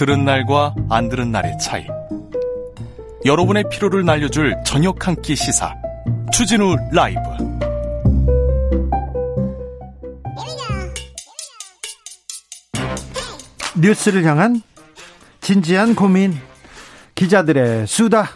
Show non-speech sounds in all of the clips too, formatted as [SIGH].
들은 날과 안 들은 날의 차이. 여러분의 피로를 날려줄 저녁 한 끼 시사. 추진우 라이브. 뉴스를 향한 진지한 고민. 기자들의 수다.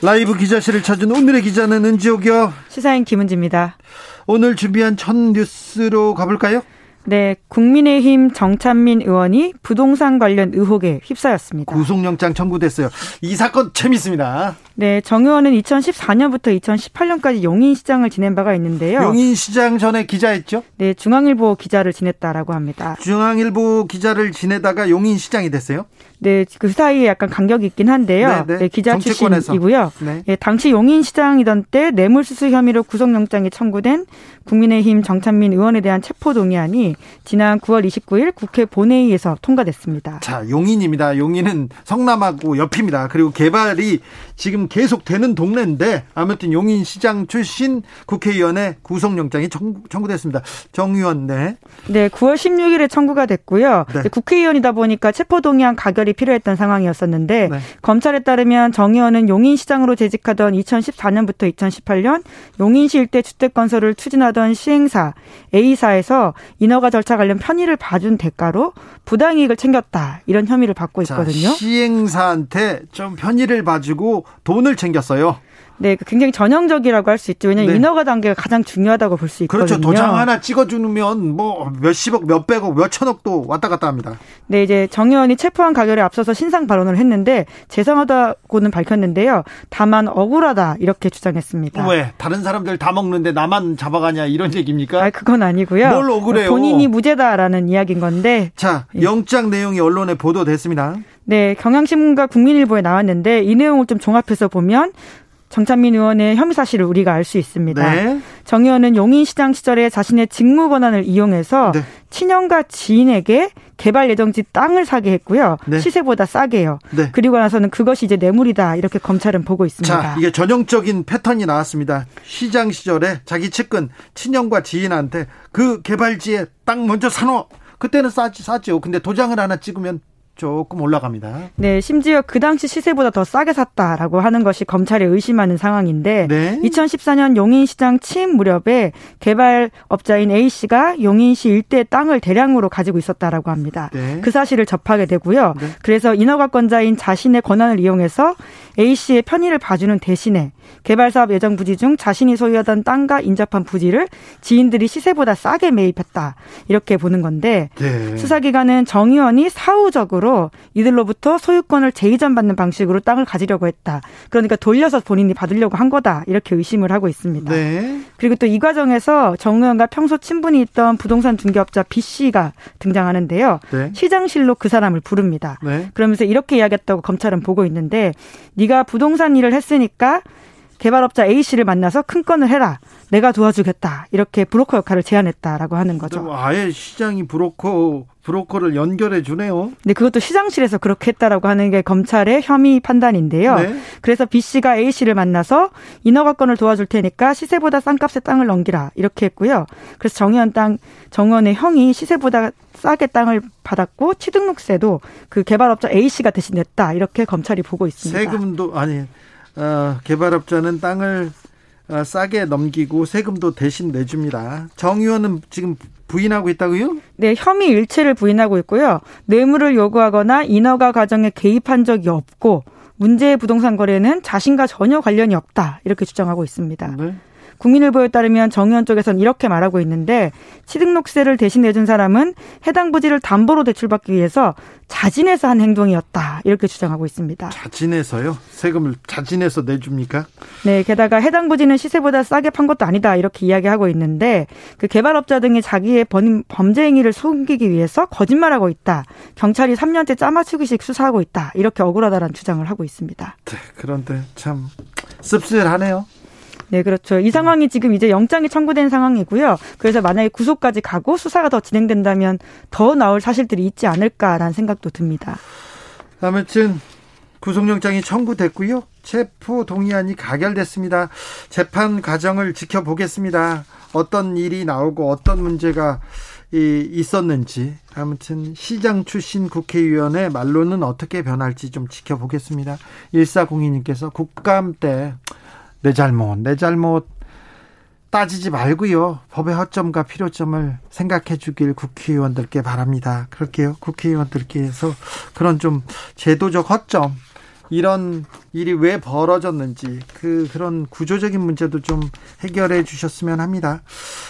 라이브 기자실을 찾은 오늘의 기자는 은지옥이요. 시사인 김은지입니다. 오늘 준비한 첫 뉴스로 가볼까요? 네, 국민의힘 정찬민 의원이 부동산 관련 의혹에 휩싸였습니다. 구속영장 청구됐어요. 이 사건 재밌습니다. 네, 정 의원은 2014년부터 2018년까지 용인시장을 지낸 바가 있는데요. 용인시장 전에 기자했죠? 네, 중앙일보 기자를 지냈다라고 합니다. 중앙일보 기자를 지내다가 용인시장이 됐어요? 네, 그 사이에 약간 간격이 있긴 한데요. 네, 네. 네 기자. 출신이고요. 네. 네, 당시 용인시장이던 때 뇌물수수 혐의로 구속영장이 청구된 국민의힘 정찬민 의원에 대한 체포동의안이 지난 9월 29일 국회 본회의에서 통과됐습니다. 자, 용인입니다. 용인은 성남하고 옆입니다. 그리고 개발이 지금 계속 되는 동네인데 아무튼 용인시장 출신 국회의원의 구속영장이 청구, 됐습니다 정 의원, 네. 네, 9월 16일에 청구가 됐고요. 네. 국회의원이다 보니까 체포동의안 가결이 필요했던 상황이었었는데 네. 검찰에 따르면 정 의원은 용인시장으로 재직하던 2014년부터 2018년 용인시 일대 주택 건설을 추진하던 시행사 A사에서 인허가 절차 관련 편의를 봐준 대가로 부당 이익을 챙겼다 이런 혐의를 받고 있거든요. 자, 시행사한테 좀 편의를 봐주고 돈을 챙겼어요. 네, 그 굉장히 전형적이라고 할 수 있죠. 왜냐하면 네. 인허가 단계가 가장 중요하다고 볼 수 있거든요. 그렇죠. 도장 하나 찍어주면 뭐 몇십억, 몇백억, 몇천억도 왔다 갔다 합니다. 네, 이제 정 의원이 체포한 가결에 앞서서 신상 발언을 했는데 죄송하다고는 밝혔는데요. 다만 억울하다 이렇게 주장했습니다. 왜? 다른 사람들 다 먹는데 나만 잡아가냐 이런 얘기입니까? 아, 그건 아니고요. 뭘 억울해요? 본인이 무죄다라는 이야기인 건데. 자, 예. 영장 내용이 언론에 보도됐습니다. 네, 경향신문과 국민일보에 나왔는데 이 내용을 좀 종합해서 보면 정찬민 의원의 혐의 사실을 우리가 알 수 있습니다. 네. 정 의원은 용인시장 시절에 자신의 직무 권한을 이용해서 네. 친형과 지인에게 개발 예정지 땅을 사게 했고요. 네. 시세보다 싸게요. 네. 그리고 나서는 그것이 이제 뇌물이다 이렇게 검찰은 보고 있습니다. 자, 이게 전형적인 패턴이 나왔습니다. 시장 시절에 자기 측근 친형과 지인한테 그 개발지에 땅 먼저 사놓. 그때는 싸지 싸죠. 근데 도장을 하나 찍으면 조금 올라갑니다. 네, 심지어 그 당시 시세보다 더 싸게 샀다라고 하는 것이 검찰이 의심하는 상황인데 네. 2014년 용인시장 취임 무렵에 개발업자인 A 씨가 용인시 일대 땅을 대량으로 가지고 있었다라고 합니다. 네. 그 사실을 접하게 되고요. 네. 그래서 인허가권자인 자신의 권한을 이용해서 A 씨의 편의를 봐주는 대신에 개발 사업 예정 부지 중 자신이 소유하던 땅과 인접한 부지를 지인들이 시세보다 싸게 매입했다 이렇게 보는 건데 네. 수사기관은 정 의원이 사후적으로 이들로부터 소유권을 재이전받는 방식으로 땅을 가지려고 했다. 그러니까 돌려서 본인이 받으려고 한 거다 이렇게 의심을 하고 있습니다. 네. 그리고 또 이 과정에서 정 의원과 평소 친분이 있던 부동산 중개업자 B 씨가 등장하는데요. 네. 시장실로 그 사람을 부릅니다. 네. 그러면서 이렇게 이야기했다고 검찰은 보고 있는데 네가 부동산 일을 했으니까 개발업자 A 씨를 만나서 큰 건을 해라. 내가 도와주겠다. 이렇게 브로커 역할을 제안했다라고 하는 거죠. 아예 시장이 브로커 브로커를 연결해 주네요. 네, 그것도 시장실에서 그렇게 했다라고 하는 게 검찰의 혐의 판단인데요. 네. 그래서 B 씨가 A 씨를 만나서 인허가권을 도와줄 테니까 시세보다 싼 값에 땅을 넘기라 이렇게 했고요. 그래서 정의원 땅 정원의 형이 시세보다 싸게 땅을 받았고 취등록세도 그 개발업자 A 씨가 대신 냈다 이렇게 검찰이 보고 있습니다. 세금도 아니 어, 개발업자는 땅을 어, 싸게 넘기고 세금도 대신 내줍니다. 정 의원은 지금 부인하고 있다고요? 네, 혐의 일체를 부인하고 있고요. 뇌물을 요구하거나 인허가 과정에 개입한 적이 없고 문제의 부동산 거래는 자신과 전혀 관련이 없다 이렇게 주장하고 있습니다. 네. 국민일보에 따르면 정의원 쪽에서는 이렇게 말하고 있는데 취등록세를 대신 내준 사람은 해당 부지를 담보로 대출받기 위해서 자진해서 한 행동이었다. 이렇게 주장하고 있습니다. 자진해서요? 세금을 자진해서 내줍니까? 네, 게다가 해당 부지는 시세보다 싸게 판 것도 아니다. 이렇게 이야기하고 있는데 그 개발업자 등이 자기의 범죄 행위를 숨기기 위해서 거짓말하고 있다. 경찰이 3년째 짜맞추기식 수사하고 있다. 이렇게 억울하다는 주장을 하고 있습니다. 네, 그런데 참 씁쓸하네요. 네, 그렇죠. 이 상황이 지금 이제 영장이 청구된 상황이고요. 그래서 만약에 구속까지 가고 수사가 더 진행된다면 더 나올 사실들이 있지 않을까라는 생각도 듭니다. 아무튼 구속영장이 청구됐고요. 체포 동의안이 가결됐습니다. 재판 과정을 지켜보겠습니다. 어떤 일이 나오고 어떤 문제가 있었는지 아무튼 시장 출신 국회의원의 말로는 어떻게 변할지 좀 지켜보겠습니다. 1402님께서 국감 때 내 잘못 내 잘못 따지지 말고요. 법의 허점과 필요점을 생각해 주길 국회의원들께 바랍니다. 그럴게요. 국회의원들께서 그런 좀 제도적 허점 이런 일이 왜 벌어졌는지 그 그런 구조적인 문제도 좀 해결해 주셨으면 합니다.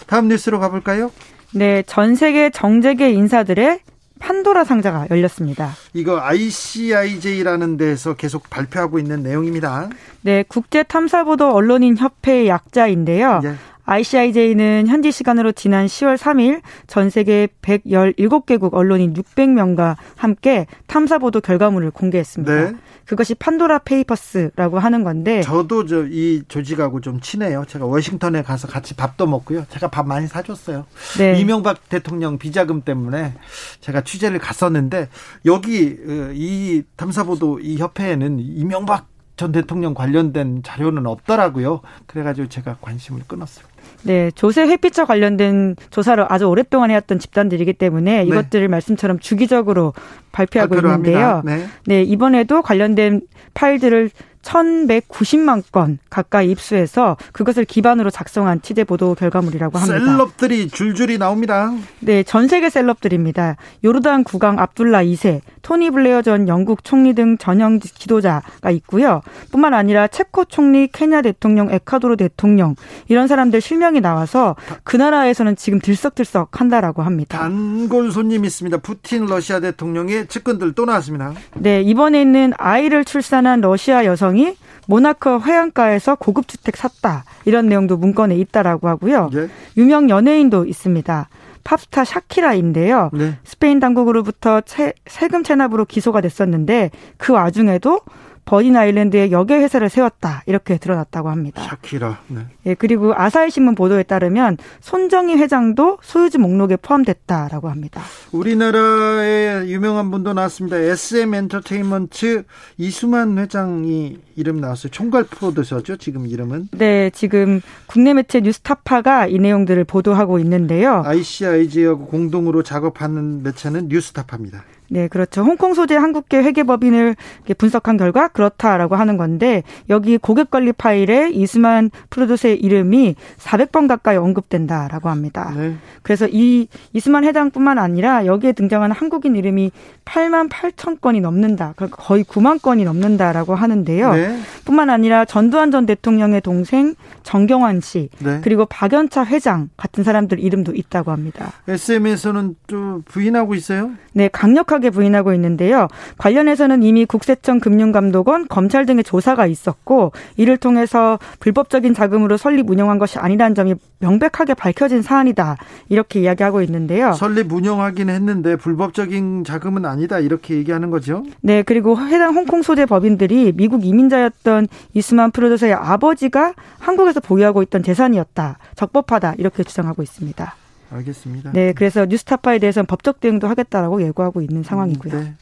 다음 뉴스로 가볼까요? 네, 전 세계 정재계 인사들의 판도라 상자가 열렸습니다. 이거 ICIJ라는 데서 계속 발표하고 있는 내용입니다. 네, 국제 탐사보도 언론인 협회의 약자인데요. 예. ICIJ는 현지 시간으로 지난 10월 3일 전 세계 117개국 언론인 600명과 함께 탐사보도 결과물을 공개했습니다. 네. 그것이 판도라 페이퍼스라고 하는 건데 저도 저 이 조직하고 좀 친해요. 제가 워싱턴에 가서 같이 밥도 먹고요. 제가 밥 많이 사줬어요. 네. 이명박 대통령 비자금 때문에 제가 취재를 갔었는데 여기 어, 이 탐사보도 이 협회에는 이명박 전 대통령 관련된 자료는 없더라고요. 그래가지고 제가 관심을 끊었어요. 네, 조세 회피처 관련된 조사를 아주 오랫동안 해왔던 집단들이기 때문에 네. 이것들을 말씀처럼 주기적으로 발표하고 있는데요. 네. 네, 이번에도 관련된 파일들을 1,190만 건 가까이 입수해서 그것을 기반으로 작성한 취재 보도 결과물이라고 합니다. 셀럽들이 줄줄이 나옵니다. 네, 전 세계 셀럽들입니다. 요르단 국왕 압둘라 2세, 토니 블레어 전 영국 총리 등 전형 지도자가 있고요. 뿐만 아니라 체코 총리, 케냐 대통령, 에콰도르 대통령 이런 사람들 실명이 나와서 그 나라에서는 지금 들썩들썩 한다라고 합니다. 단골 손님 있습니다. 푸틴 러시아 대통령의 측근들 또 나왔습니다. 네, 이번에는 아이를 출산한 러시아 여성 이 모나코 해안가에서 고급 주택 샀다 이런 내용도 문건에 있다라고 하고요. 네. 유명 연예인도 있습니다. 팝스타 샤키라인데요. 네. 스페인 당국으로부터 채, 세금 체납으로 기소가 됐었는데 그 와중에도 버진 아일랜드에 역외 회사를 세웠다 이렇게 드러났다고 합니다. 샤키라. 네. 예, 그리고 아사히 신문 보도에 따르면 손정희 회장도 소유주 목록에 포함됐다라고 합니다. 우리나라의 유명한 분도 나왔습니다. SM 엔터테인먼트 이수만 회장이 이름 나왔어요. 총괄 프로듀서죠. 지금 이름은. 네, 지금 국내 매체 뉴스타파가 이 내용들을 보도하고 있는데요. ICIJ하고 공동으로 작업하는 매체는 뉴스타파입니다. 네, 그렇죠. 홍콩 소재 한국계 회계법인을 분석한 결과 그렇다라고 하는 건데 여기 고객 관리 파일에 이수만 프로듀서의 이름이 400번 가까이 언급된다라고 합니다. 네. 그래서 이 이수만 회장뿐만 아니라 여기에 등장하는 한국인 이름이 8만 8천 건이 넘는다. 그러니까 거의 9만 건이 넘는다라고 하는데요. 네. 뿐만 아니라 전두환 전 대통령의 동생 정경환 씨 네. 그리고 박연차 회장 같은 사람들 이름도 있다고 합니다. SM에서는 또 부인하고 있어요? 네, 강력하게 부인하고 있는데요. 관련해서는 이미 국세청 금융감독원, 검찰 등의 조사가 있었고 이를 통해서 불법적인 자금으로 설립 운영한 것이 아니라는 점이 명백하게 밝혀진 사안이다. 이렇게 이야기하고 있는데요. 설립 운영하긴 했는데 불법적인 자금은 아니다. 이렇게 얘기하는 거죠. 네, 그리고 해당 홍콩 소재 법인들이 미국 이민자였던 이스만 프로듀서의 아버지가 한국에서 보유하고 있던 재산이었다. 적법하다. 이렇게 주장하고 있습니다. 알겠습니다. 네, 그래서 뉴스타파에 대해서는 법적 대응도 하겠다라고 예고하고 있는 상황이고요. 네.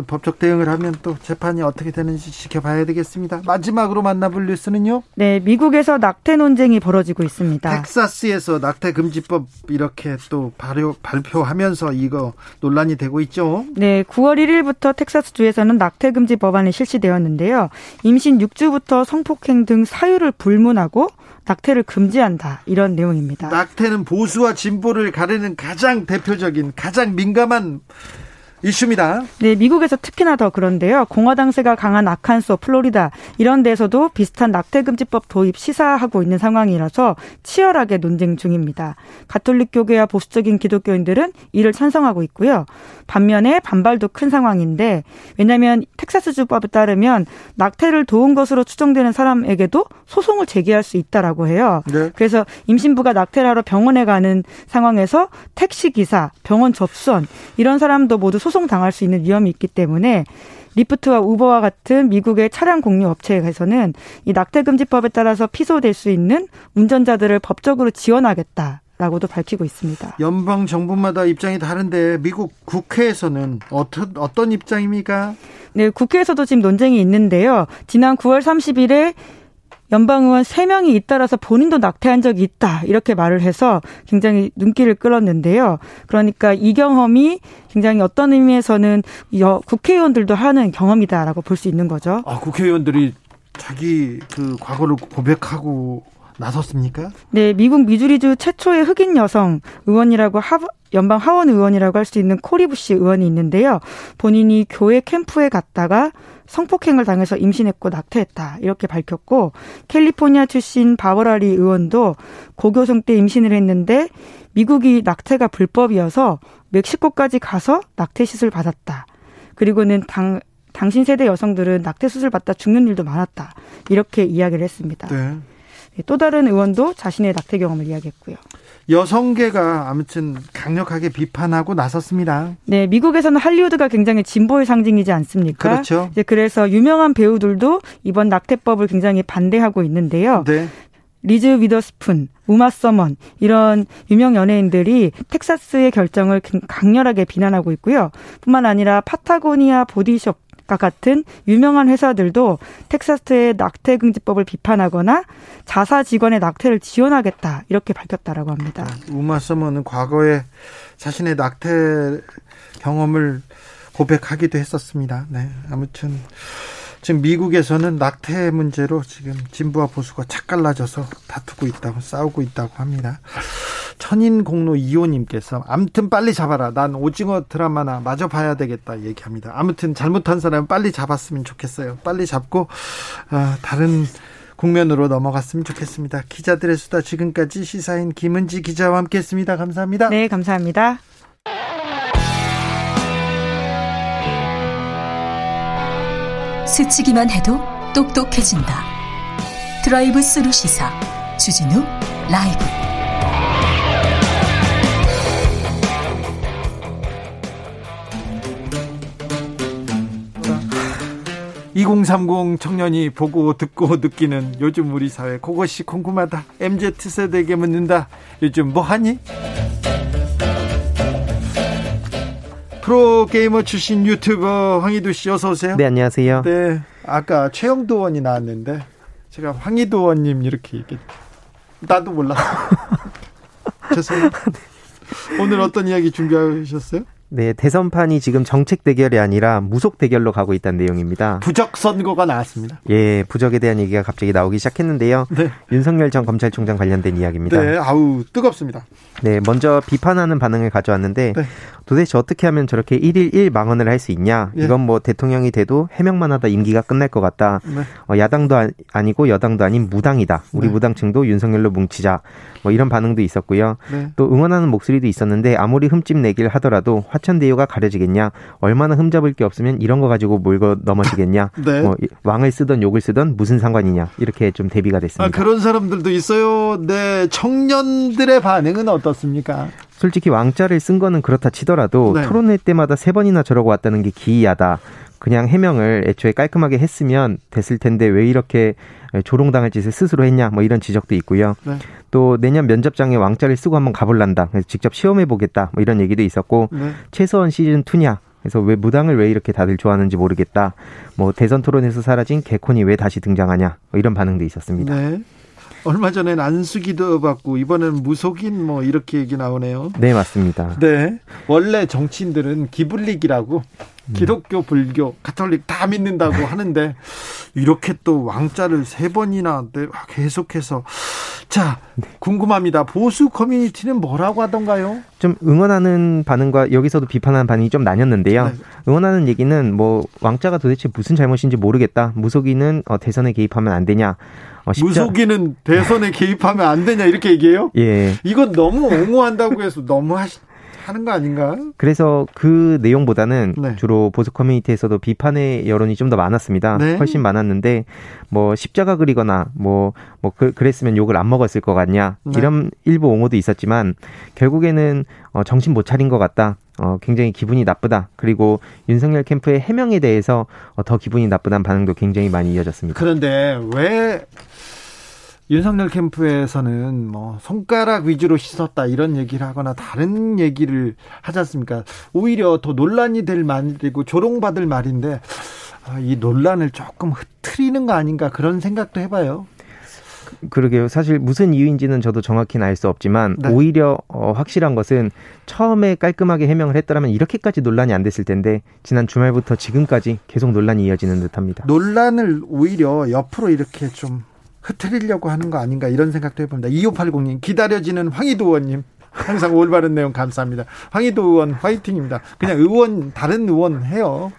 또 법적 대응을 하면 또 재판이 어떻게 되는지 지켜봐야 되겠습니다. 마지막으로 만나볼 뉴스는요? 네, 미국에서 낙태 논쟁이 벌어지고 있습니다. 텍사스에서 낙태 금지법 이렇게 또 발표, 발표하면서 이거 논란이 되고 있죠? 네, 9월 1일부터 텍사스 주에서는 낙태 금지 법안이 실시되었는데요. 임신 6주부터 성폭행 등 사유를 불문하고 낙태를 금지한다 이런 내용입니다. 낙태는 보수와 진보를 가르는 가장 대표적인 가장 민감한 이슈입니다. 네, 미국에서 특히나 더 그런데요. 공화당세가 강한 아칸소, 플로리다 이런 데서도 비슷한 낙태금지법 도입 시사하고 있는 상황이라서 치열하게 논쟁 중입니다. 가톨릭 교계와 보수적인 기독교인들은 이를 찬성하고 있고요. 반면에 반발도 큰 상황인데 왜냐하면 텍사스 주법에 따르면 낙태를 도운 것으로 추정되는 사람에게도 소송을 제기할 수 있다라고 해요. 네. 그래서 임신부가 낙태를 하러 병원에 가는 상황에서 택시 기사, 병원 접수원 이런 사람도 모두 소송 당할 수 있는 위험이 있기 때문에 리프트와 우버와 같은 미국의 차량 공유 업체에서는 이 낙태 금지법에 따라서 피소될 수 있는 운전자들을 법적으로 지원하겠다. 라고도 밝히고 있습니다. 연방 정부마다 입장이 다른데 미국 국회에서는 어떤 어떤 입장입니까? 네, 국회에서도 지금 논쟁이 있는데요. 지난 9월 30일에 연방의원 3명이 잇따라서 본인도 낙태한 적이 있다. 이렇게 말을 해서 굉장히 눈길을 끌었는데요. 그러니까 이 경험이 굉장히 어떤 의미에서는 국회의원들도 하는 경험이다라고 볼 수 있는 거죠. 아, 국회의원들이 자기 그 과거를 고백하고 나섰습니까? 네, 미국 미주리주 최초의 흑인 여성 의원이라고 하, 연방 하원 의원이라고 할 수 있는 코리부시 의원이 있는데요. 본인이 교회 캠프에 갔다가 성폭행을 당해서 임신했고 낙태했다 이렇게 밝혔고 캘리포니아 출신 바버라리 의원도 고교성 때 임신을 했는데 미국이 낙태가 불법이어서 멕시코까지 가서 낙태 시술 받았다. 그리고는 당 당신 세대 여성들은 낙태 수술 받다 죽는 일도 많았다. 이렇게 이야기를 했습니다. 네. 네또 다른 의원도 자신의 낙태 경험을 이야기했고요. 여성계가 아무튼 강력하게 비판하고 나섰습니다. 네, 미국에서는 할리우드가 굉장히 진보의 상징이지 않습니까? 그렇죠. 이제 그래서 유명한 배우들도 이번 낙태법을 굉장히 반대하고 있는데요. 네. 리즈 위더스푼, 우마 서먼 이런 유명 연예인들이 텍사스의 결정을 강렬하게 비난하고 있고요. 뿐만 아니라 파타고니아 보디숍 과 같은 유명한 회사들도 텍사스의 낙태 금지법을 비판하거나 자사 직원의 낙태를 지원하겠다 이렇게 밝혔다라고 합니다. 우마 서머는 과거에 자신의 낙태 경험을 고백하기도 했었습니다. 네, 아무튼 지금 미국에서는 낙태 문제로 지금 진보와 보수가 착갈라져서 다투고 있다고 싸우고 있다고 합니다. 천인공로 이호님께서 아무튼 빨리 잡아라. 난 오징어 드라마나 마저 봐야 되겠다 얘기합니다. 아무튼 잘못한 사람은 빨리 잡았으면 좋겠어요. 빨리 잡고 어, 다른 국면으로 넘어갔으면 좋겠습니다. 기자들의 수다 지금까지 시사인 김은지 기자와 함께했습니다. 감사합니다. 네, 감사합니다. 스치기만 해도 똑똑해진다. 드라이브 스루 시사 주진우 라이브. 2030 청년이 보고 듣고 느끼는 요즘 우리 사회 그것이 궁금하다. MZ세대에게 묻는다. 요즘 뭐 하니? 프로게이머 출신 유튜버 황희두 씨 어서 오세요. 네, 안녕하세요. 네. 아까 최형두 의원이 나왔는데 제가 황희도 원님 이렇게 얘기 나도 몰랐어. [LAUGHS] 죄송해요. 오늘 어떤 이야기 준비하셨어요? 네, 대선판이 지금 정책 대결이 아니라 무속 대결로 가고 있다는 내용입니다. 부적 선거가 나왔습니다. 예, 부적에 대한 얘기가 갑자기 나오기 시작했는데요. 네. 윤석열 전 검찰총장 관련된 이야기입니다. 네, 아우 뜨겁습니다. 네, 먼저 비판하는 반응을 가져왔는데 네. 도대체 어떻게 하면 저렇게 1일 1 망언을 할 수 있냐? 예. 이건 뭐 대통령이 돼도 해명만 하다 임기가 끝날 것 같다. 네. 어, 야당도 아 니고 여당도 아닌 무당이다. 우리 네. 무당층도 윤석열로 뭉치자. 뭐 이런 반응도 있었고요. 네. 또 응원하는 목소리도 있었는데 아무리 흠집 내기를 하더라도 화 천대유가 가려지겠냐? 얼마나 흠잡을 게 없으면 이런 거 가지고 몰고 넘어지겠냐? [LAUGHS] 네. 뭐 왕을 쓰던 욕을 쓰던 무슨 상관이냐? 이렇게 좀 대비가 됐습니다. 아, 그런 사람들도 있어요. 네, 청년들의 반응은 어떻습니까? 솔직히 왕자를 쓴 거는 그렇다 치더라도 네. 토론회 때마다 세 번이나 저러고 왔다는 게 기이하다. 그냥 해명을 애초에 깔끔하게 했으면 됐을 텐데 왜 이렇게 조롱당할 짓을 스스로 했냐 뭐 이런 지적도 있고요. 네. 또 내년 면접장에 왕자를 쓰고 한번 가볼란다. 그래서 직접 시험해 보겠다. 뭐 이런 얘기도 있었고 네. 최소한 시즌 2냐. 그래서 왜 무당을 왜 이렇게 다들 좋아하는지 모르겠다. 뭐 대선 토론에서 사라진 개콘이 왜 다시 등장하냐. 뭐 이런 반응도 있었습니다. 네. 얼마 전엔 안수기도 받고 이번엔 무속인 뭐 이렇게 얘기 나오네요. 네, 맞습니다. 네. 원래 정치인들은 기불릭이라고 음. 기독교, 불교, 가톨릭 다 믿는다고 하는데 이렇게 또 왕자를 세 번이나 계속해서 자, 궁금합니다. 보수 커뮤니티는 뭐라고 하던가요? 좀 응원하는 반응과 여기서도 비판하는 반응이 좀 나뉘었는데요. 네. 응원하는 얘기는 뭐 왕자가 도대체 무슨 잘못인지 모르겠다. 무속인은 어, 대선에 개입하면 안 되냐. 어, 무속인은 대선에 [LAUGHS] 개입하면 안 되냐 이렇게 얘기해요? 예. 이건 너무 옹호한다고 해서 너무 하시, 하는 거 아닌가? 그래서 그 내용보다는 네. 주로 보수 커뮤니티에서도 비판의 여론이 좀 더 많았습니다. 네. 훨씬 많았는데 뭐 십자가 그리거나 뭐뭐 뭐 그, 그랬으면 욕을 안 먹었을 것 같냐 네. 이런 일부 옹호도 있었지만 결국에는 어, 정신 못 차린 것 같다. 어, 굉장히 기분이 나쁘다. 그리고 윤석열 캠프의 해명에 대해서 어, 더 기분이 나쁘다는 반응도 굉장히 많이 이어졌습니다. 그런데 왜 윤석열 캠프에서는 뭐 손가락 위주로 씻었다 이런 얘기를 하거나 다른 얘기를 하지 않습니까? 오히려 더 논란이 될 말이고 조롱받을 말인데 아, 이 논란을 조금 흐트리는 거 아닌가 그런 생각도 해봐요. 그러게요. 사실 무슨 이유인지는 저도 정확히는 알 수 없지만 네. 오히려 어, 확실한 것은 처음에 깔끔하게 해명을 했더라면 이렇게까지 논란이 안 됐을 텐데 지난 주말부터 지금까지 계속 논란이 이어지는 듯합니다. 논란을 오히려 옆으로 이렇게 좀 흐트리려고 하는 거 아닌가 이런 생각도 해봅니다. 2580님 기다려지는 황희도 의원님 항상 올바른 내용 감사합니다. 황희도 의원 화이팅입니다. 그냥 의원 다른 의원 해요.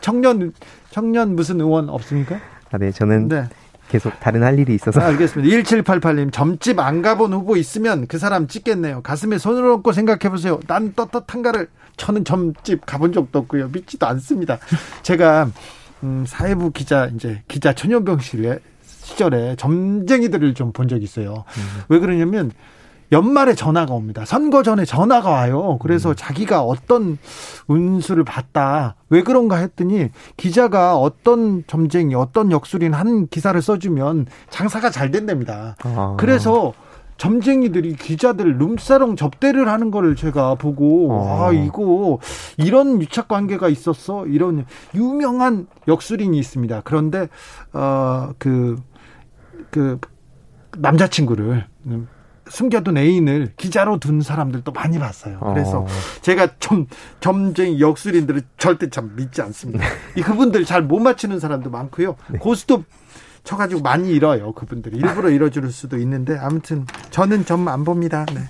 청년 청년 무슨 의원 없습니까? 아, 네, 저는 네. 계속 다른 할 일이 있어서. 아, 알겠습니다. 1788님, 점집 안 가본 후보 있으면 그 사람 찍겠네요. 가슴에 손을 얹고 생각해 보세요. 난 떳떳한가를. 저는 점집 가본 적도 없고요. 믿지도 않습니다. 제가, 음, 사회부 기자, 이제 기자 천연병실에 시절에 점쟁이들을 좀 본 적이 있어요. 음. 왜 그러냐면 연말에 전화가 옵니다. 선거 전에 전화가 와요. 그래서 음. 자기가 어떤 운수를 봤다. 왜 그런가 했더니 기자가 어떤 점쟁이, 어떤 역술인 한 기사를 써주면 장사가 잘 된답니다. 아. 그래서 점쟁이들이 기자들 룸사롱 접대를 하는 거를 제가 보고 어. 아 이거 이런 유착 관계가 있었어 이런 유명한 역술인이 있습니다. 그런데 어그 그 남자친구를 숨겨둔 애인을 기자로 둔 사람들도 많이 봤어요. 그래서 어. 제가 좀 점쟁이 역술인들을 절대 참 믿지 않습니다. 이 그분들 잘 못 맞추는 사람도 많고요. 네. 고스톱 쳐가지고 많이 잃어요. 그분들이 일부러 잃어줄 수도 있는데 아무튼 저는 점 안 봅니다. 네.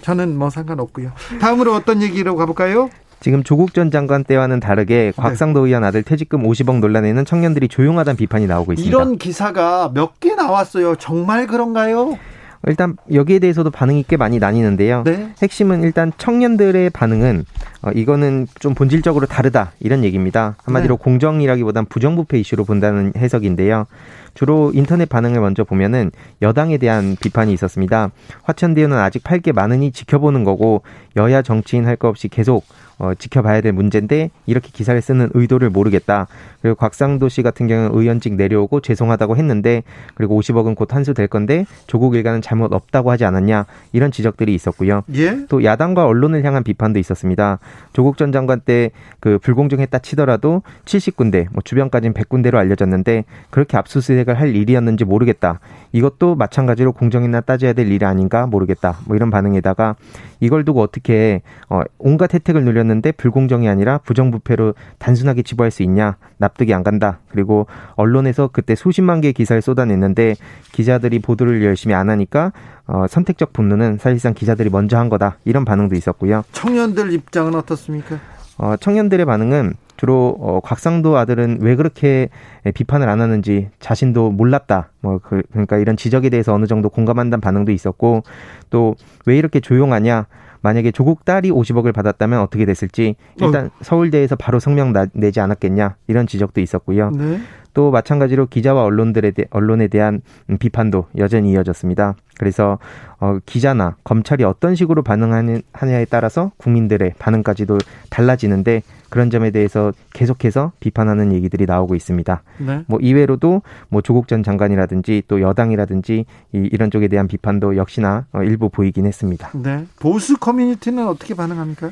저는 뭐 상관없고요. 다음으로 어떤 얘기로 가볼까요? 지금 조국 전 장관 때와는 다르게 네. 곽상도 의원 아들 퇴직금 50억 논란에는 청년들이 조용하다는 비판이 나오고 있습니다. 이런 기사가 몇 개 나왔어요. 정말 그런가요? 일단 여기에 대해서도 반응이 꽤 많이 나뉘는데요. 네. 핵심은 일단 청년들의 반응은 어, 이거는 좀 본질적으로 다르다 이런 얘기입니다. 한마디로 네. 공정이라기보단 부정부패 이슈로 본다는 해석인데요. 주로 인터넷 반응을 먼저 보면은 여당에 대한 비판이 있었습니다. 화천대유는 아직 팔 게 많으니 지켜보는 거고 여야 정치인 할 거 없이 계속 어, 지켜봐야 될 문제인데 이렇게 기사를 쓰는 의도를 모르겠다. 그리고 곽상도 씨 같은 경우는 의원직 내려오고 죄송하다고 했는데 그리고 50억은 곧 환수 될 건데 조국 일가는 잘못 없다고 하지 않았냐 이런 지적들이 있었고요. 예? 또 야당과 언론을 향한 비판도 있었습니다. 조국 전 장관 때 그 불공정했다 치더라도 70군데 뭐 주변까지는 100군데로 알려졌는데 그렇게 압수수색 을 할 일이었는지 모르겠다. 이것도 마찬가지로 공정이나 따져야 될 일이 아닌가 모르겠다. 뭐 이런 반응에다가 이걸 두고 어떻게 어, 온갖 혜택을 누렸는데 불공정이 아니라 부정부패로 단순하게 치부할 수 있냐 납득이 안 간다. 그리고 언론에서 그때 수십만 개의 기사를 쏟아냈는데 기자들이 보도를 열심히 안 하니까 어, 선택적 분노는 사실상 기자들이 먼저 한 거다. 이런 반응도 있었고요. 청년들 입장은 어떻습니까? 어, 청년들의 반응은 주로 어, 곽상도 아들은 왜 그렇게 비판을 안 하는지 자신도 몰랐다. 뭐 그, 그러니까 이런 지적에 대해서 어느 정도 공감한다는 반응도 있었고 또 왜 이렇게 조용하냐. 만약에 조국 딸이 50억을 받았다면 어떻게 됐을지 일단 어. 서울대에서 바로 성명 나, 내지 않았겠냐 이런 지적도 있었고요. 네. 또 마찬가지로 기자와 언론들에 대, 언론에 대한 비판도 여전히 이어졌습니다. 그래서 어, 기자나 검찰이 어떤 식으로 반응하느냐에 따라서 국민들의 반응까지도 달라지는데 그런 점에 대해서 계속해서 비판하는 얘기들이 나오고 있습니다. 네. 뭐 이외로도 뭐 조국 전 장관이라든지 또 여당이라든지 이, 이런 쪽에 대한 비판도 역시나 어, 일부 보이긴 했습니다. 네. 보수 커뮤니티는 어떻게 반응합니까?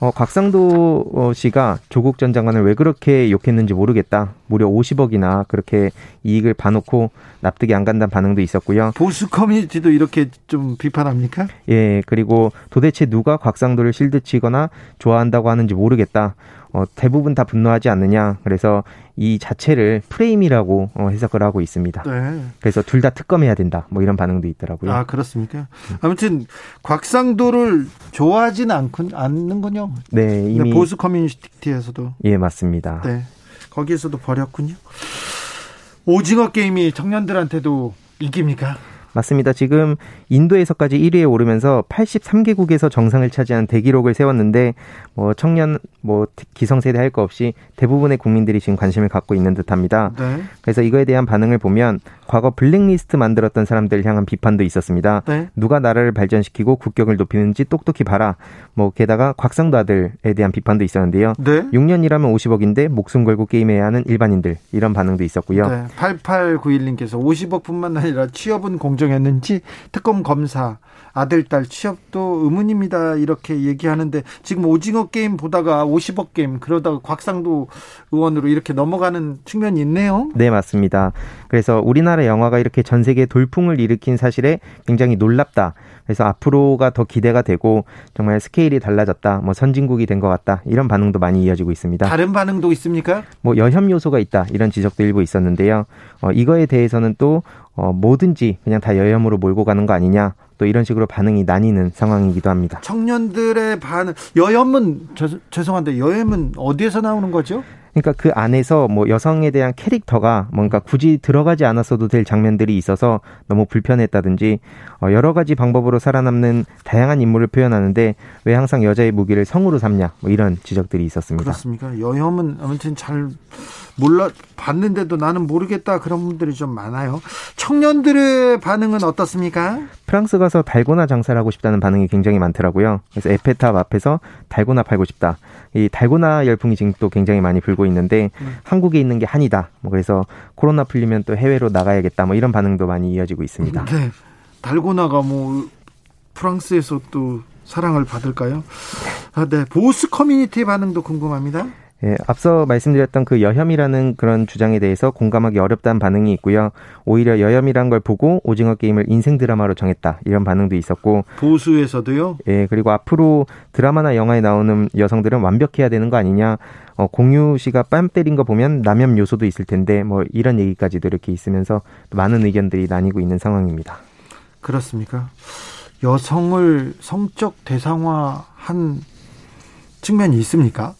어, 곽상도 어, 씨가 조국 전 장관을 왜 그렇게 욕했는지 모르겠다. 무려 50억이나 그렇게 이익을 봐놓고 납득이 안 간다는 반응도 있었고요. 보수 커뮤니티도 이렇게 좀 비판합니까? 예, 그리고 도대체 누가 곽상도를 실드치거나 좋아한다고 하는지 모르겠다. 어, 대부분 다 분노하지 않느냐. 그래서 이 자체를 프레임이라고 어, 해석을 하고 있습니다. 네. 그래서 둘 다 특검해야 된다. 뭐 이런 반응도 있더라고요. 아 그렇습니까? 아무튼 곽상도를 좋아하지는 않군 않는군요. 네, 이미 보수 커뮤니티에서도 예 맞습니다. 네, 거기에서도 버렸군요. 오징어 게임이 청년들한테도 인기입니까? 맞습니다. 지금 인도에서까지 1위에 오르면서 83개국에서 정상을 차지한 대기록을 세웠는데 뭐 청년 뭐 기성세대 할 거 없이 대부분의 국민들이 지금 관심을 갖고 있는 듯합니다. 네. 그래서 이거에 대한 반응을 보면 과거 블랙리스트 만들었던 사람들 향한 비판도 있었습니다. 네. 누가 나라를 발전시키고 국격을 높이는지 똑똑히 봐라. 뭐 게다가 곽상도 아들에 대한 비판도 있었는데요. 네. 6년 이라면 50억인데 목숨 걸고 게임해야 하는 일반인들 이런 반응도 있었고요. 네. 8891님께서 50억뿐만 아니라 취업은 공정했는지 특검 검사 아들, 딸 취업도 의문입니다. 이렇게 얘기하는데 지금 오징어 게임 보다가 50억 게임 그러다가 곽상도 의원으로 이렇게 넘어가는 측면이 있네요. 네, 맞습니다. 그래서 우리나라 영화가 이렇게 전 세계 돌풍을 일으킨 사실에 굉장히 놀랍다. 그래서 앞으로가 더 기대가 되고 정말 스케일이 달라졌다. 뭐 선진국이 된 것 같다. 이런 반응도 많이 이어지고 있습니다. 다른 반응도 있습니까? 뭐 여혐 요소가 있다. 이런 지적도 일부 있었는데요. 어, 이거에 대해서는 또 어, 뭐든지 그냥 다 여혐으로 몰고 가는 거 아니냐. 또 이런 식으로 반응이 나뉘는 상황이기도 합니다. 청년들의 반응, 여혐은 저, 죄송한데 여혐은 어디에서 나오는 거죠? 그러니까 그 안에서 뭐 여성에 대한 캐릭터가 뭔가 굳이 들어가지 않았어도 될 장면들이 있어서 너무 불편했다든지 어 여러 가지 방법으로 살아남는 다양한 인물을 표현하는데 왜 항상 여자의 무기를 성으로 삼냐 뭐 이런 지적들이 있었습니다. 그렇습니까? 여혐은 아무튼 잘 몰라 봤는데도 나는 모르겠다 그런 분들이 좀 많아요. 청년들의 반응은 어떻습니까? 프랑스 가서 달고나 장사를 하고 싶다는 반응이 굉장히 많더라고요. 그래서 에페탑 앞에서 달고나 팔고 싶다. 이 달고나 열풍이 지금 또 굉장히 많이 불고 있는데 음. 한국에 있는 게 한이다. 뭐 그래서 코로나 풀리면 또 해외로 나가야겠다. 뭐 이런 반응도 많이 이어지고 있습니다. 네. 달고나가 뭐 프랑스에서 또 사랑을 받을까요? 아, 네. 보스 커뮤니티 반응도 궁금합니다. 예, 앞서 말씀드렸던 그 여혐이라는 그런 주장에 대해서 공감하기 어렵다는 반응이 있고요. 오히려 여혐이란 걸 보고 오징어 게임을 인생 드라마로 정했다. 이런 반응도 있었고. 보수에서도요? 예, 그리고 앞으로 드라마나 영화에 나오는 여성들은 완벽해야 되는 거 아니냐. 어, 공유 씨가 뺨 때린 거 보면 남혐 요소도 있을 텐데 뭐 이런 얘기까지도 이렇게 있으면서 많은 의견들이 나뉘고 있는 상황입니다. 그렇습니까? 여성을 성적 대상화한 측면이 있습니까?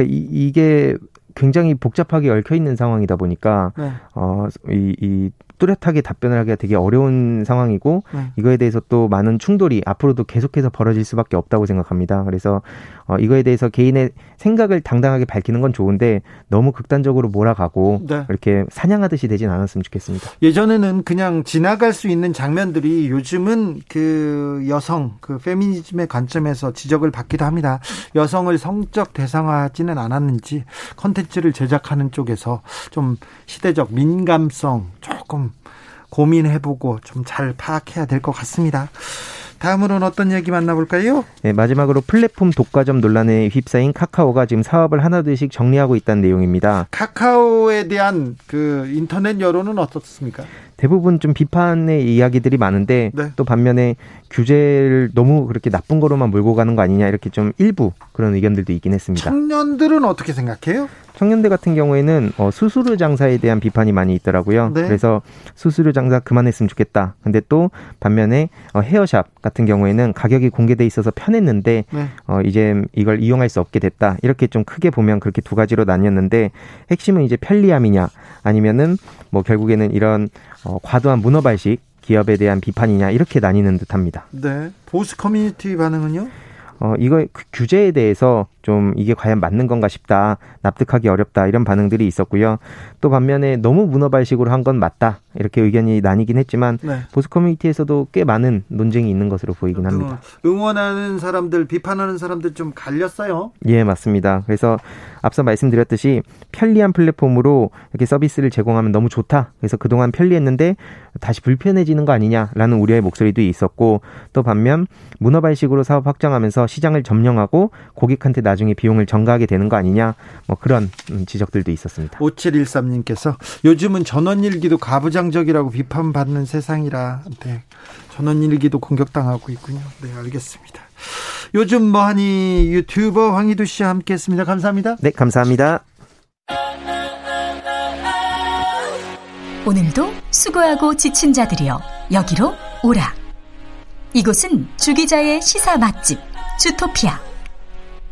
그러니까 이, 이게 굉장히 복잡하게 얽혀 있는 상황이다 보니까 네. 어이 이 뚜렷하게 답변을 하기가 되게 어려운 상황이고 네. 이거에 대해서 또 많은 충돌이 앞으로도 계속해서 벌어질 수밖에 없다고 생각합니다. 그래서 어, 이거에 대해서 개인의 생각을 당당하게 밝히는 건 좋은데 너무 극단적으로 몰아가고 네. 이렇게 사냥하듯이 되진 않았으면 좋겠습니다. 예전에는 그냥 지나갈 수 있는 장면들이 요즘은 그 여성 그 페미니즘의 관점에서 지적을 받기도 합니다. 여성을 성적 대상화하지는 않았는지 컨텐츠를 제작하는 쪽에서 좀 시대적 민감성 조금 고민해보고 좀 잘 파악해야 될 것 같습니다. 다음으로는 어떤 얘기 만나볼까요? 네, 마지막으로 플랫폼 독과점 논란에 휩싸인 카카오가 지금 사업을 하나둘씩 정리하고 있다는 내용입니다. 카카오에 대한 그 인터넷 여론은 어떻습니까? 대부분 좀 비판의 이야기들이 많은데 네. 또 반면에 규제를 너무 그렇게 나쁜 거로만 몰고 가는 거 아니냐 이렇게 좀 일부 그런 의견들도 있긴 했습니다. 청년들은 어떻게 생각해요? 청년들 같은 경우에는 어, 수수료 장사에 대한 비판이 많이 있더라고요. 네. 그래서 수수료 장사 그만했으면 좋겠다. 근데 또 반면에 어, 헤어샵 같은 경우에는 가격이 공개돼 있어서 편했는데 네. 어, 이제 이걸 이용할 수 없게 됐다. 이렇게 좀 크게 보면 그렇게 두 가지로 나뉘었는데 핵심은 이제 편리함이냐 아니면은 뭐 결국에는 이런 어, 과도한 문어 발식 기업에 대한 비판이냐 이렇게 나뉘는 듯합니다. 네. 보수 커뮤니티 반응은요? 어, 이거 그 규제에 대해서 좀 이게 과연 맞는 건가 싶다. 납득하기 어렵다. 이런 반응들이 있었고요. 또 반면에 너무 문어발식으로 한 건 맞다. 이렇게 의견이 나뉘긴 했지만 네. 보수 커뮤니티에서도 꽤 많은 논쟁이 있는 것으로 보이긴 합니다. 응원하는 사람들, 비판하는 사람들 좀 갈렸어요. 예, 맞습니다. 그래서 앞서 말씀드렸듯이 편리한 플랫폼으로 이렇게 서비스를 제공하면 너무 좋다. 그래서 그동안 편리했는데 다시 불편해지는 거 아니냐라는 우려의 목소리도 있었고 또 반면 문어발식으로 사업 확장하면서 시장을 점령하고 고객한테 나중에 비용을 전가하게 되는 거 아니냐 뭐 그런 음, 지적들도 있었습니다. 5713님께서 요즘은 전원일기도 가부장적이라고 비판받는 세상이라 네. 전원일기도 공격당하고 있군요. 네, 알겠습니다. 요즘 뭐하니 유튜버 황희두 씨와 함께했습니다. 감사합니다. 네, 감사합니다. 오늘도 수고하고 지친 자들이여 여기로 오라. 이곳은 주기자의 시사 맛집 주토피아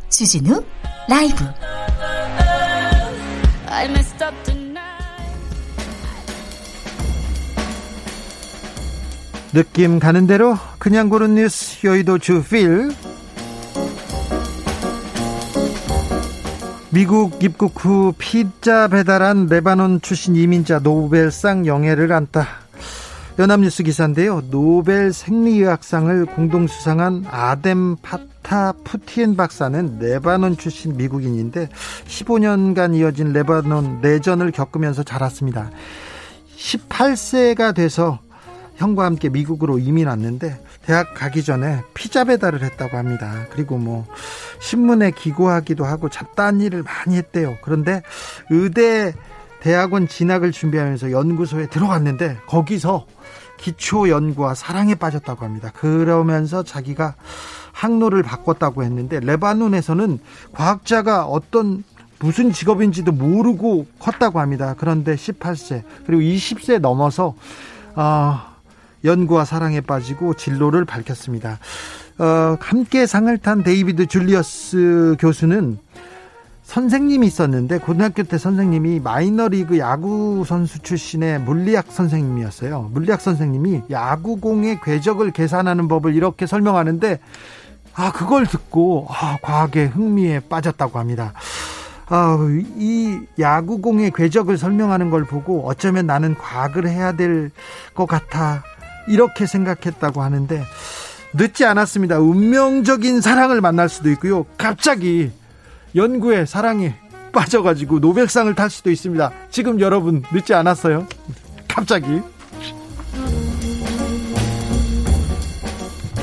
주진우 라이브. 느낌 가는 대로 그냥 고른 뉴스 여의도 주필 미국 입국 후 피자 배달한 레바논 출신 이민자 노벨상 영예를 안다. 연합뉴스 기사인데요. 노벨 생리의학상을 공동 수상한 아뎀 파타푸티언 박사는 레바논 출신 미국인인데 15년간 이어진 레바논 내전을 겪으면서 자랐습니다. 18세가 돼서 형과 함께 미국으로 이민 왔는데 대학 가기 전에 피자 배달을 했다고 합니다. 그리고 뭐 신문에 기고하기도 하고 잡다한 일을 많이 했대요. 그런데 의대 대학원 진학을 준비하면서 연구소에 들어갔는데 거기서 기초 연구와 사랑에 빠졌다고 합니다. 그러면서 자기가 항로를 바꿨다고 했는데 레바논에서는 과학자가 어떤 무슨 직업인지도 모르고 컸다고 합니다. 그런데 18세 그리고 20세 넘어서 어, 연구와 사랑에 빠지고 진로를 밝혔습니다. 어, 함께 상을 탄 데이비드 줄리어스 교수는 선생님이 있었는데 고등학교 때 선생님이 마이너리그 야구 선수 출신의 물리학 선생님이었어요. 물리학 선생님이 야구공의 궤적을 계산하는 법을 이렇게 설명하는데 아 그걸 듣고 아 과학의 흥미에 빠졌다고 합니다. 아, 이 야구공의 궤적을 설명하는 걸 보고 어쩌면 나는 과학을 해야 될 것 같아 이렇게 생각했다고 하는데 늦지 않았습니다. 운명적인 사랑을 만날 수도 있고요. 갑자기 연구에 사랑에 빠져가지고 노벨상을 탈 수도 있습니다. 지금 여러분 늦지 않았어요. 갑자기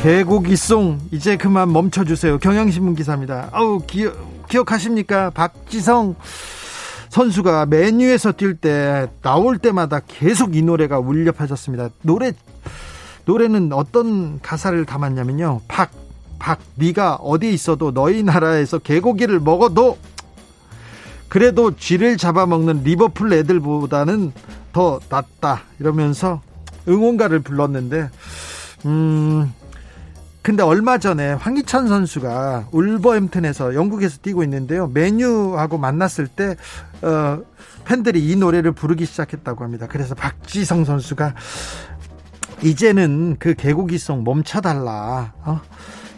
개고기송 이제 그만 멈춰주세요. 경향신문 기사입니다. 아우 기억, 기억하십니까? 박지성 선수가 맨유에서 뛸 때 나올 때마다 계속 이 노래가 울려 퍼졌습니다. 노래 노래는 어떤 가사를 담았냐면요. 박, 박, 네가 어디 있어도 너희 나라에서 개고기를 먹어도 그래도 쥐를 잡아먹는 리버풀 애들보다는 더 낫다 이러면서 응원가를 불렀는데 음 근데 얼마 전에 황희찬 선수가 울버햄튼에서 영국에서 뛰고 있는데요. 메뉴하고 만났을 때 어, 팬들이 이 노래를 부르기 시작했다고 합니다. 그래서 박지성 선수가 이제는 그 개고기송 멈춰달라. 어?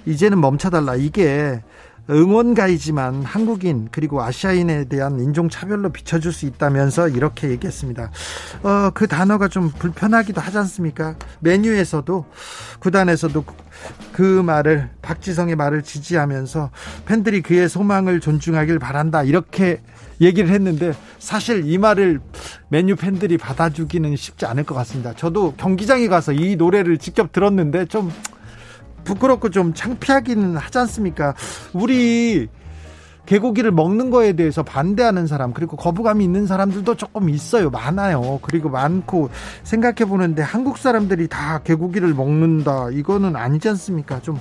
이제는 멈춰달라. 이게 응원가이지만 한국인 그리고 아시아인에 대한 인종차별로 비춰줄 수 있다면서 이렇게 얘기했습니다. 어, 그 단어가 좀 불편하기도 하지 않습니까? 메뉴에서도 구단에서도 그 말을 박지성의 말을 지지하면서 팬들이 그의 소망을 존중하길 바란다 이렇게 얘기를 했는데 사실 이 말을 메뉴 팬들이 받아주기는 쉽지 않을 것 같습니다. 저도 경기장에 가서 이 노래를 직접 들었는데 좀 부끄럽고 좀 창피하기는 하지 않습니까? 우리 개고기를 먹는 거에 대해서 반대하는 사람 그리고 거부감이 있는 사람들도 조금 있어요. 많아요. 그리고 많고 생각해 보는데 한국 사람들이 다 개고기를 먹는다. 이거는 아니지 않습니까? 좀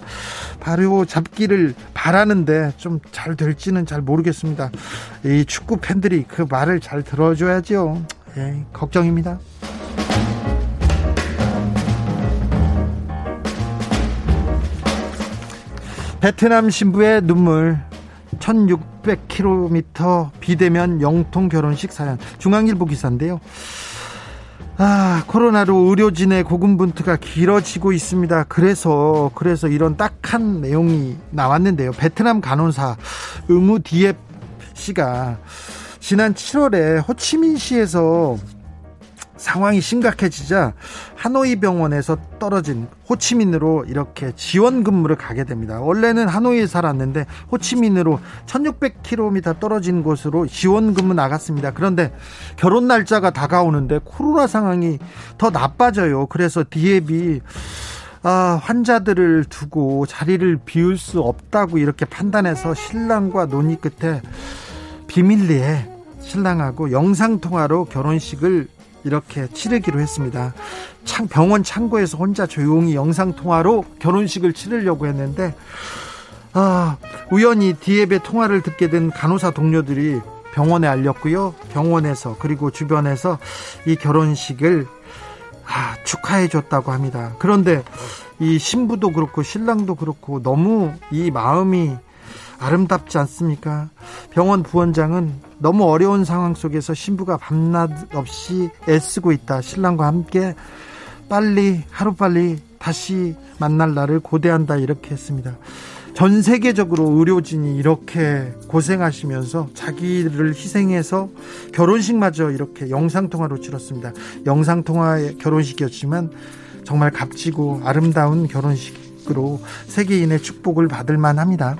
바로 잡기를 바라는데 좀 잘 될지는 잘 모르겠습니다. 이 축구 팬들이 그 말을 잘 들어줘야죠 예, 걱정입니다. 베트남 신부의 눈물 1600km 비대면 영통 결혼식 사연 중앙일보 기사인데요. 아, 코로나로 의료진의 고군분투가 길어지고 있습니다. 그래서, 그래서 이런 딱한 내용이 나왔는데요. 베트남 간호사 의무 디앱 씨가 지난 7월에 호치민시에서 상황이 심각해지자 하노이 병원에서 떨어진 호치민으로 이렇게 지원 근무를 가게 됩니다. 원래는 하노이에 살았는데 호치민으로 1600km 떨어진 곳으로 지원 근무 나갔습니다. 그런데 결혼 날짜가 다가오는데 코로나 상황이 더 나빠져요. 그래서 디앱이 아, 환자들을 두고 자리를 비울 수 없다고 이렇게 판단해서 신랑과 논의 끝에 비밀리에 신랑하고 영상통화로 결혼식을 이렇게 치르기로 했습니다. 창, 병원 창고에서 혼자 조용히 영상통화로 결혼식을 치르려고 했는데, 아, 우연히 디앱의 통화를 듣게 된 간호사 동료들이 병원에 알렸고요. 병원에서 그리고 주변에서 이 결혼식을 아, 축하해 줬다고 합니다. 그런데 이 신부도 그렇고 신랑도 그렇고 너무 이 마음이 아름답지 않습니까? 병원 부원장은 너무 어려운 상황 속에서 신부가 밤낮 없이 애쓰고 있다. 신랑과 함께 빨리 하루빨리 다시 만날 날을 고대한다 이렇게 했습니다. 전 세계적으로 의료진이 이렇게 고생하시면서 자기를 희생해서 결혼식마저 이렇게 영상통화로 치렀습니다. 영상통화의 결혼식이었지만 정말 값지고 아름다운 결혼식으로 세계인의 축복을 받을 만합니다.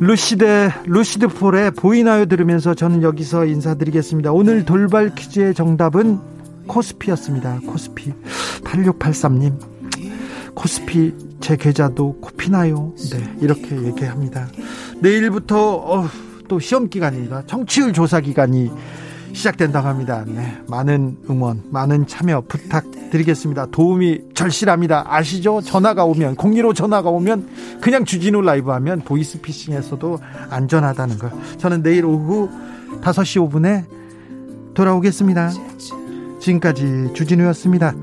루시드 루시드 폴의 보이나요 들으면서 저는 여기서 인사드리겠습니다. 오늘 돌발 퀴즈의 정답은 코스피였습니다. 코스피 8683님 코스피 제 계좌도 코피나요? 네 이렇게 얘기합니다. 내일부터 어, 또 시험 기간입니다. 청취율 조사 기간이 시작된다고 합니다. 네, 많은 응원, 많은 참여 부탁드리겠습니다. 도움이 절실합니다. 아시죠? 전화가 오면 015 전화가 오면 그냥 주진우 라이브 하면 보이스피싱에서도 안전하다는 걸. 저는 내일 오후 5시 5분에 돌아오겠습니다. 지금까지 주진우였습니다.